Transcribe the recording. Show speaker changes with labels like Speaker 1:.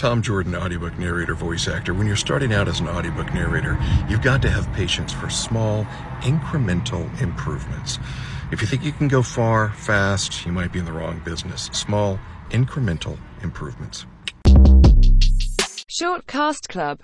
Speaker 1: Tom Jordan, audiobook narrator, voice actor. When you're starting out as an audiobook narrator, you've got to have patience for small, incremental improvements. If you think you can go far, fast, you might be in the wrong business. Small, incremental improvements.
Speaker 2: Short Cast Club